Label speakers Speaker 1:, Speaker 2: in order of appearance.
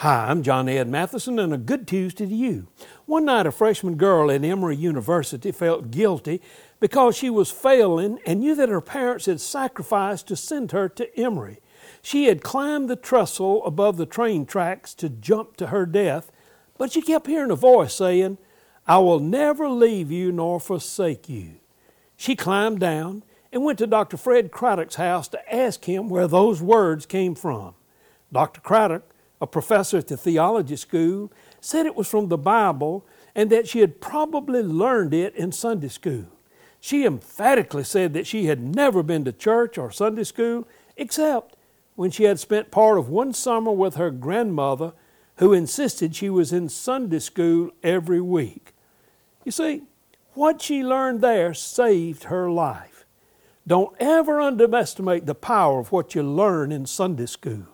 Speaker 1: Hi, I'm John Ed Mathison, and a good Tuesday to you. One night, a freshman girl at Emory University felt guilty because she was failing and knew that her parents had sacrificed to send her to Emory. She had climbed the trestle above the train tracks to jump to her death, but she kept hearing a voice saying, I will never leave you nor forsake you. She climbed down and went to Dr. Fred Craddock's house to ask him where those words came from. Dr. Craddock a professor at the theology school, said it was from the Bible and that she had probably learned it in Sunday school. She emphatically said that she had never been to church or Sunday school except when she had spent part of one summer with her grandmother, who insisted she was in Sunday school every week. You see, what she learned there saved her life. Don't ever underestimate the power of what you learn in Sunday school.